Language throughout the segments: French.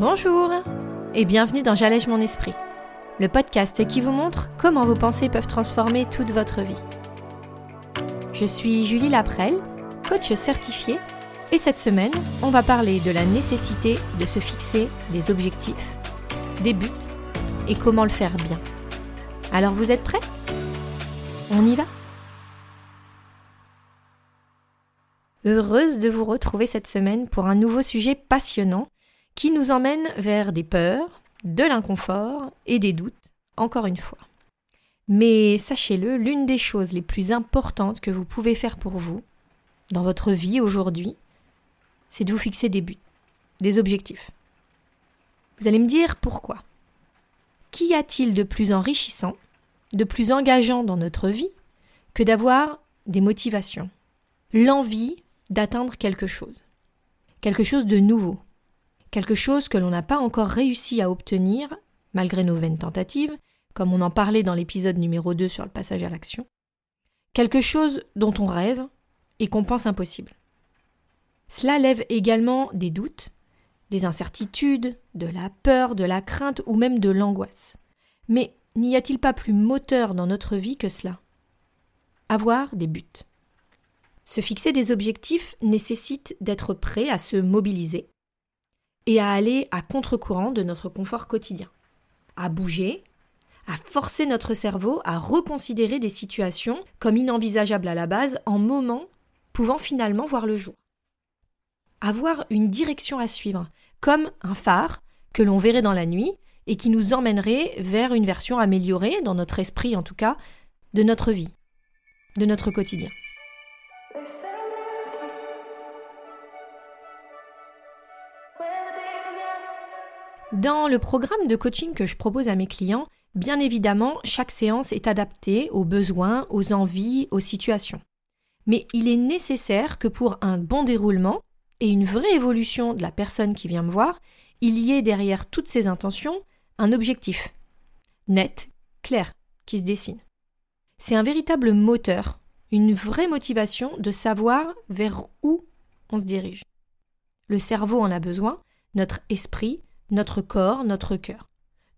Bonjour et bienvenue dans J'allège mon esprit, le podcast qui vous montre comment vos pensées peuvent transformer toute votre vie. Je suis Julie Laprelle, coach certifiée, et cette semaine, on va parler de la nécessité de se fixer des objectifs, des buts et comment le faire bien. Alors vous êtes prêts? On y va? Heureuse de vous retrouver cette semaine pour un nouveau sujet passionnant qui nous emmène vers des peurs, de l'inconfort et des doutes, encore une fois. Mais sachez-le, l'une des choses les plus importantes que vous pouvez faire pour vous, dans votre vie aujourd'hui, c'est de vous fixer des buts, des objectifs. Vous allez me dire pourquoi. Qu'y a-t-il de plus enrichissant, de plus engageant dans notre vie que d'avoir des motivations, l'envie d'atteindre quelque chose, quelque chose de nouveau, quelque chose que l'on n'a pas encore réussi à obtenir, malgré nos vaines tentatives, comme on en parlait dans l'épisode numéro 2 sur le passage à l'action, quelque chose dont on rêve et qu'on pense impossible. Cela lève également des doutes, des incertitudes, de la peur, de la crainte ou même de l'angoisse. Mais n'y a-t-il pas plus moteur dans notre vie que cela? Avoir des buts. Se fixer des objectifs nécessite d'être prêt à se mobiliser, et à aller à contre-courant de notre confort quotidien, à bouger, à forcer notre cerveau à reconsidérer des situations comme inenvisageables à la base en moments pouvant finalement voir le jour. Avoir une direction à suivre, comme un phare que l'on verrait dans la nuit et qui nous emmènerait vers une version améliorée, dans notre esprit en tout cas, de notre vie, de notre quotidien. Dans le programme de coaching que je propose à mes clients, bien évidemment, chaque séance est adaptée aux besoins, aux envies, aux situations. Mais il est nécessaire que pour un bon déroulement et une vraie évolution de la personne qui vient me voir, il y ait derrière toutes ces intentions un objectif net, clair, qui se dessine. C'est un véritable moteur, une vraie motivation de savoir vers où on se dirige. Le cerveau en a besoin, notre esprit, notre corps, notre cœur.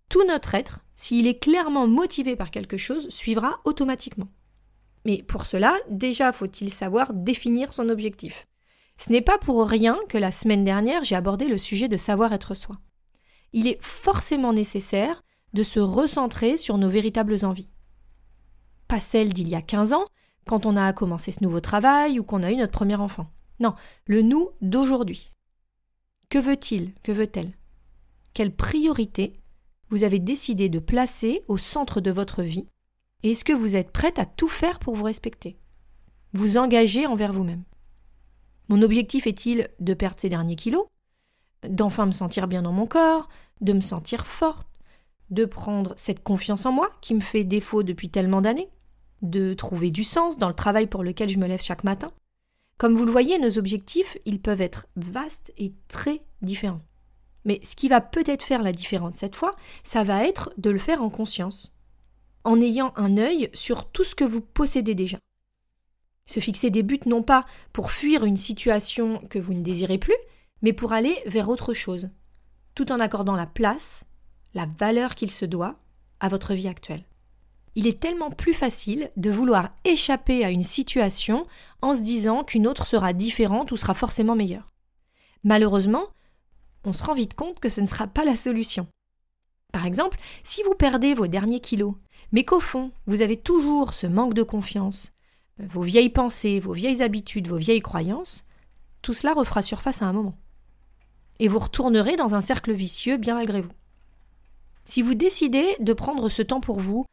Tout notre être, s'il est clairement motivé par quelque chose, suivra automatiquement. Mais pour cela, déjà faut-il savoir définir son objectif. Ce n'est pas pour rien que la semaine dernière j'ai abordé le sujet de savoir être soi. Il est forcément nécessaire de se recentrer sur nos véritables envies. Pas celles d'il y a 15 ans, quand on a commencé ce nouveau travail ou qu'on a eu notre premier enfant. Non, le nous d'aujourd'hui. Que veut-il? Que veut-elle? Quelle priorité vous avez décidé de placer au centre de votre vie et est-ce que vous êtes prête à tout faire pour vous respecter Vous engager envers vous-même? Mon objectif est-il de perdre ces derniers kilos D'enfin me sentir bien dans mon corps De me sentir forte De prendre cette confiance en moi qui me fait défaut depuis tellement d'années De trouver du sens dans le travail pour lequel je me lève chaque matin? Comme vous le voyez, nos objectifs, ils peuvent être vastes et très différents. Mais ce qui va peut-être faire la différence cette fois, ça va être de le faire en conscience, en ayant un œil sur tout ce que vous possédez déjà. Se fixer des buts non pas pour fuir une situation que vous ne désirez plus, mais pour aller vers autre chose, tout en accordant la place, la valeur qu'il se doit à votre vie actuelle. Il est tellement plus facile de vouloir échapper à une situation en se disant qu'une autre sera différente ou sera forcément meilleure. Malheureusement, on se rend vite compte que ce ne sera pas la solution. Par exemple, si vous perdez vos derniers kilos, mais qu'au fond, vous avez toujours ce manque de confiance, euh, vos vieilles pensées, vos vieilles habitudes, vos vieilles croyances, tout cela refera surface à un moment. Et vous retournerez dans un cercle vicieux bien malgré vous. Si vous décidez de prendre ce temps pour vous,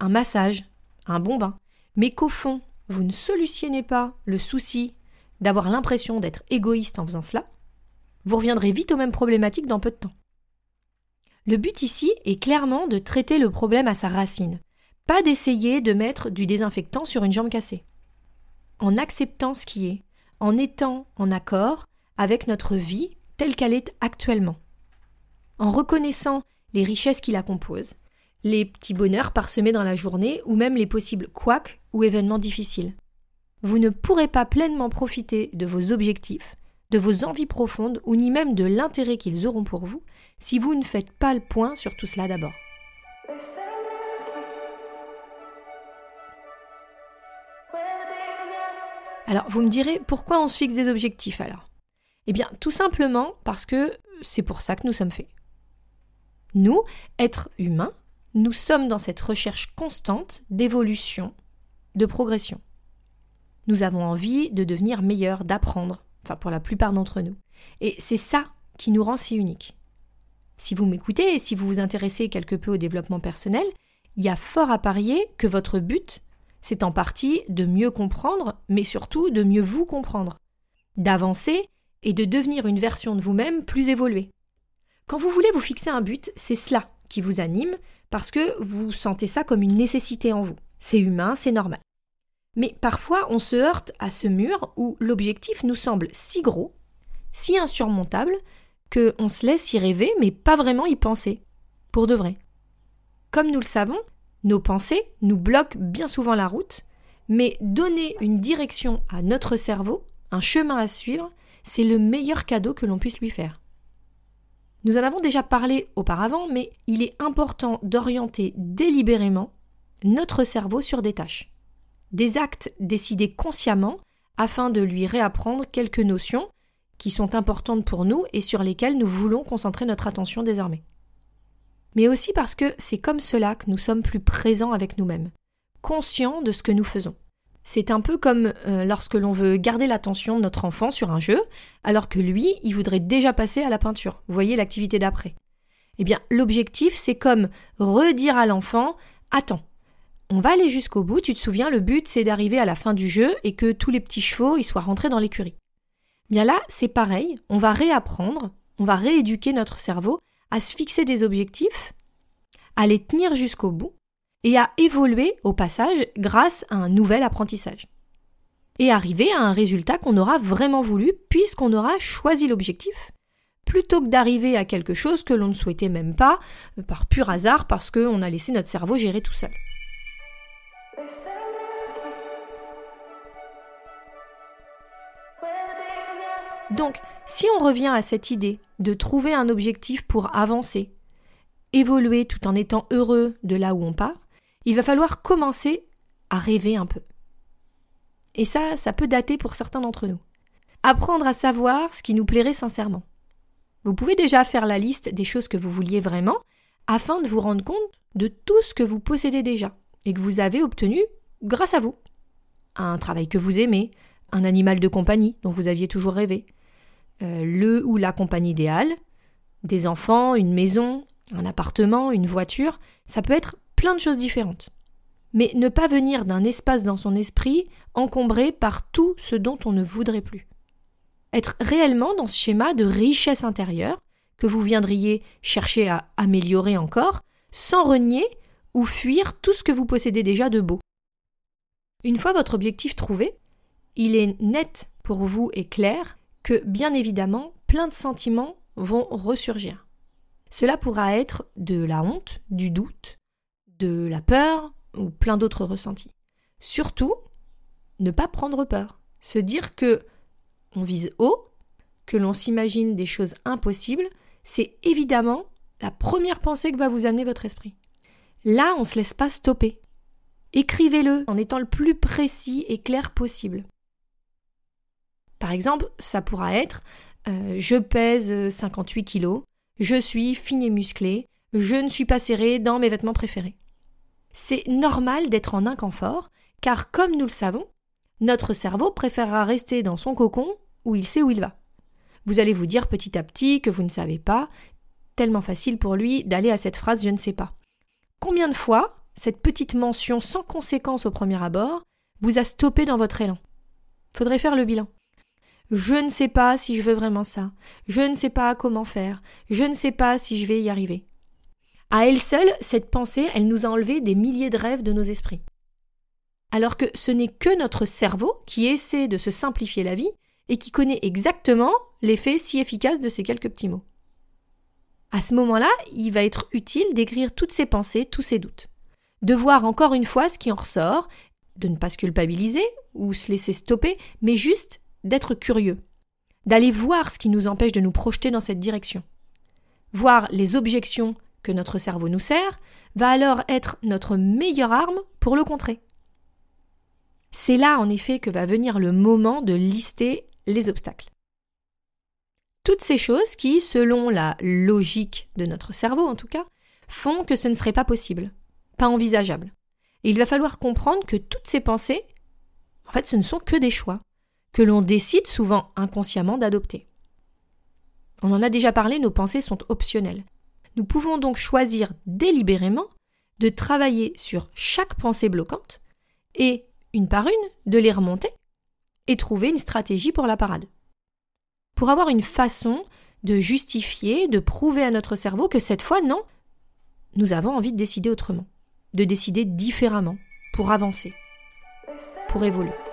un massage, un bon bain, mais qu'au fond, vous ne solutionnez pas le souci d'avoir l'impression d'être égoïste en faisant cela, vous reviendrez vite aux mêmes problématiques dans peu de temps. Le but ici est clairement de traiter le problème à sa racine, pas d'essayer de mettre du désinfectant sur une jambe cassée. En acceptant ce qui est, en étant en accord avec notre vie telle qu'elle est actuellement, en reconnaissant les richesses qui la composent, les petits bonheurs parsemés dans la journée ou même les possibles couacs ou événements difficiles. Vous ne pourrez pas pleinement profiter de vos objectifs de vos envies profondes ou ni même de l'intérêt qu'ils auront pour vous si vous ne faites pas le point sur tout cela d'abord. Alors, vous me direz, pourquoi on se fixe des objectifs alors? Eh bien, tout simplement parce que c'est pour ça que nous sommes faits. Nous, êtres humains, nous sommes dans cette recherche constante d'évolution, de progression. Nous avons envie de devenir meilleurs, d'apprendre, enfin pour la plupart d'entre nous. Et c'est ça qui nous rend si uniques. Si vous m'écoutez et si vous vous intéressez quelque peu au développement personnel, il y a fort à parier que votre but, c'est en partie de mieux comprendre, mais surtout de mieux vous comprendre, d'avancer et de devenir une version de vous-même plus évoluée. Quand vous voulez vous fixer un but, c'est cela qui vous anime, parce que vous sentez ça comme une nécessité en vous. C'est humain, c'est normal. Mais parfois, on se heurte à ce mur où l'objectif nous semble si gros, si insurmontable, qu'on se laisse y rêver, mais pas vraiment y penser. Pour de vrai. Comme nous le savons, nos pensées nous bloquent bien souvent la route, mais donner une direction à notre cerveau, un chemin à suivre, c'est le meilleur cadeau que l'on puisse lui faire. Nous en avons déjà parlé auparavant, mais il est important d'orienter délibérément notre cerveau sur des tâches, des actes décidés consciemment afin de lui réapprendre quelques notions qui sont importantes pour nous et sur lesquelles nous voulons concentrer notre attention désormais mais aussi parce que c'est comme cela que nous sommes plus présents avec nous-mêmes, conscients de ce que nous faisons. C'est un peu comme euh, lorsque l'on veut garder l'attention de notre enfant sur un jeu, alors que lui, il voudrait déjà passer à la peinture. Vous voyez l'activité d'après. Eh bien, l'objectif, c'est comme redire à l'enfant Attends, on va aller jusqu'au bout, tu te souviens, le but, c'est d'arriver à la fin du jeu et que tous les petits chevaux y soient rentrés dans l'écurie. Bien là, c'est pareil, on va réapprendre, on va rééduquer notre cerveau à se fixer des objectifs, à les tenir jusqu'au bout et à évoluer au passage grâce à un nouvel apprentissage. Et arriver à un résultat qu'on aura vraiment voulu puisqu'on aura choisi l'objectif, plutôt que d'arriver à quelque chose que l'on ne souhaitait même pas, euh, par pur hasard parce qu'on a laissé notre cerveau gérer tout seul. Donc, si on revient à cette idée de trouver un objectif pour avancer, évoluer tout en étant heureux de là où on part, il va falloir commencer à rêver un peu. Et ça, ça peut dater pour certains d'entre nous. Apprendre à savoir ce qui nous plairait sincèrement. Vous pouvez déjà faire la liste des choses que vous vouliez vraiment afin de vous rendre compte de tout ce que vous possédez déjà et que vous avez obtenu grâce à vous. Un travail que vous aimez, un animal de compagnie dont vous aviez toujours rêvé, euh, le ou la compagnie idéale, des enfants, une maison, un appartement, une voiture, ça peut être plein de choses différentes. Mais ne pas venir d'un espace dans son esprit encombré par tout ce dont on ne voudrait plus. Être réellement dans ce schéma de richesse intérieure que vous viendriez chercher à améliorer encore, sans renier ou fuir tout ce que vous possédez déjà de beau. Une fois votre objectif trouvé, il est net pour vous et clair que, bien évidemment, plein de sentiments vont ressurgir. Cela pourra être de la honte, du doute, de la peur ou plein d'autres ressentis. Surtout, ne pas prendre peur. Se dire que on vise haut, que l'on s'imagine des choses impossibles, c'est évidemment la première pensée que va vous amener votre esprit. Là, on ne se laisse pas stopper. Écrivez-le en étant le plus précis et clair possible. Par exemple, ça pourra être euh, je pèse 58 kilos, je suis fine et musclée, je ne suis pas serrée dans mes vêtements préférés. C'est normal d'être en inconfort, car comme nous le savons, notre cerveau préférera rester dans son cocon où il sait où il va. Vous allez vous dire petit à petit que vous ne savez pas, tellement facile pour lui d'aller à cette phrase je ne sais pas. Combien de fois cette petite mention sans conséquence au premier abord vous a stoppé dans votre élan? Faudrait faire le bilan. Je ne sais pas si je veux vraiment ça. Je ne sais pas comment faire. Je ne sais pas si je vais y arriver. À elle seule, cette pensée, elle nous a enlevé des milliers de rêves de nos esprits. Alors que ce n'est que notre cerveau qui essaie de se simplifier la vie et qui connaît exactement l'effet si efficace de ces quelques petits mots. À ce moment-là, il va être utile d'écrire toutes ces pensées, tous ces doutes, de voir encore une fois ce qui en ressort, de ne pas se culpabiliser ou se laisser stopper, mais juste d'être curieux, d'aller voir ce qui nous empêche de nous projeter dans cette direction. Voir les objections que notre cerveau nous sert va alors être notre meilleure arme pour le contrer. C'est là en effet que va venir le moment de lister les obstacles. Toutes ces choses qui, selon la logique de notre cerveau en tout cas, font que ce ne serait pas possible, pas envisageable. Et il va falloir comprendre que toutes ces pensées, en fait, ce ne sont que des choix, que l'on décide souvent inconsciemment d'adopter. On en a déjà parlé, nos pensées sont optionnelles. Nous pouvons donc choisir délibérément de travailler sur chaque pensée bloquante et, une par une, de les remonter et trouver une stratégie pour la parade. Pour avoir une façon de justifier, de prouver à notre cerveau que cette fois, non, nous avons envie de décider autrement, de décider différemment, pour avancer, pour évoluer.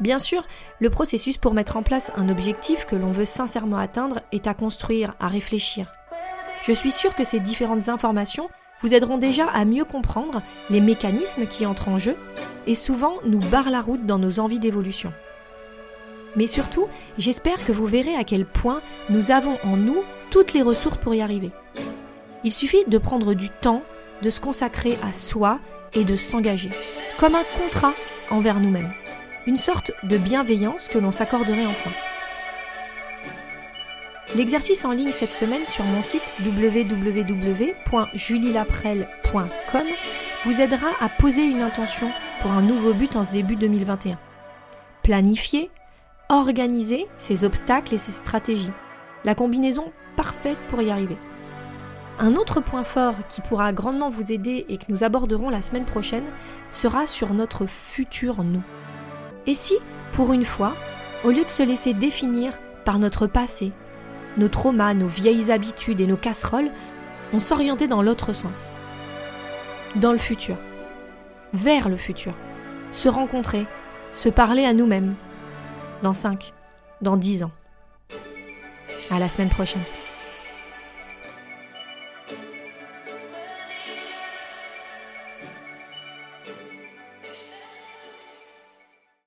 Bien sûr, le processus pour mettre en place un objectif que l'on veut sincèrement atteindre est à construire, à réfléchir. Je suis sûre que ces différentes informations vous aideront déjà à mieux comprendre les mécanismes qui entrent en jeu et souvent nous barrent la route dans nos envies d'évolution. Mais surtout, j'espère que vous verrez à quel point nous avons en nous toutes les ressources pour y arriver. Il suffit de prendre du temps, de se consacrer à soi et de s'engager, comme un contrat envers nous-mêmes, une sorte de bienveillance que l'on s'accorderait enfin. L'exercice en ligne cette semaine sur mon site www.julielaprel.com vous aidera à poser une intention pour un nouveau but en ce début 2021. Planifier, organiser ses obstacles et ses stratégies. La combinaison parfaite pour y arriver. Un autre point fort qui pourra grandement vous aider et que nous aborderons la semaine prochaine sera sur notre futur nous. Et si, pour une fois, au lieu de se laisser définir par notre passé, nos traumas, nos vieilles habitudes et nos casseroles, on s'orientait dans l'autre sens Dans le futur. Vers le futur. Se rencontrer, se parler à nous-mêmes, dans 5, dans 10 ans. À la semaine prochaine.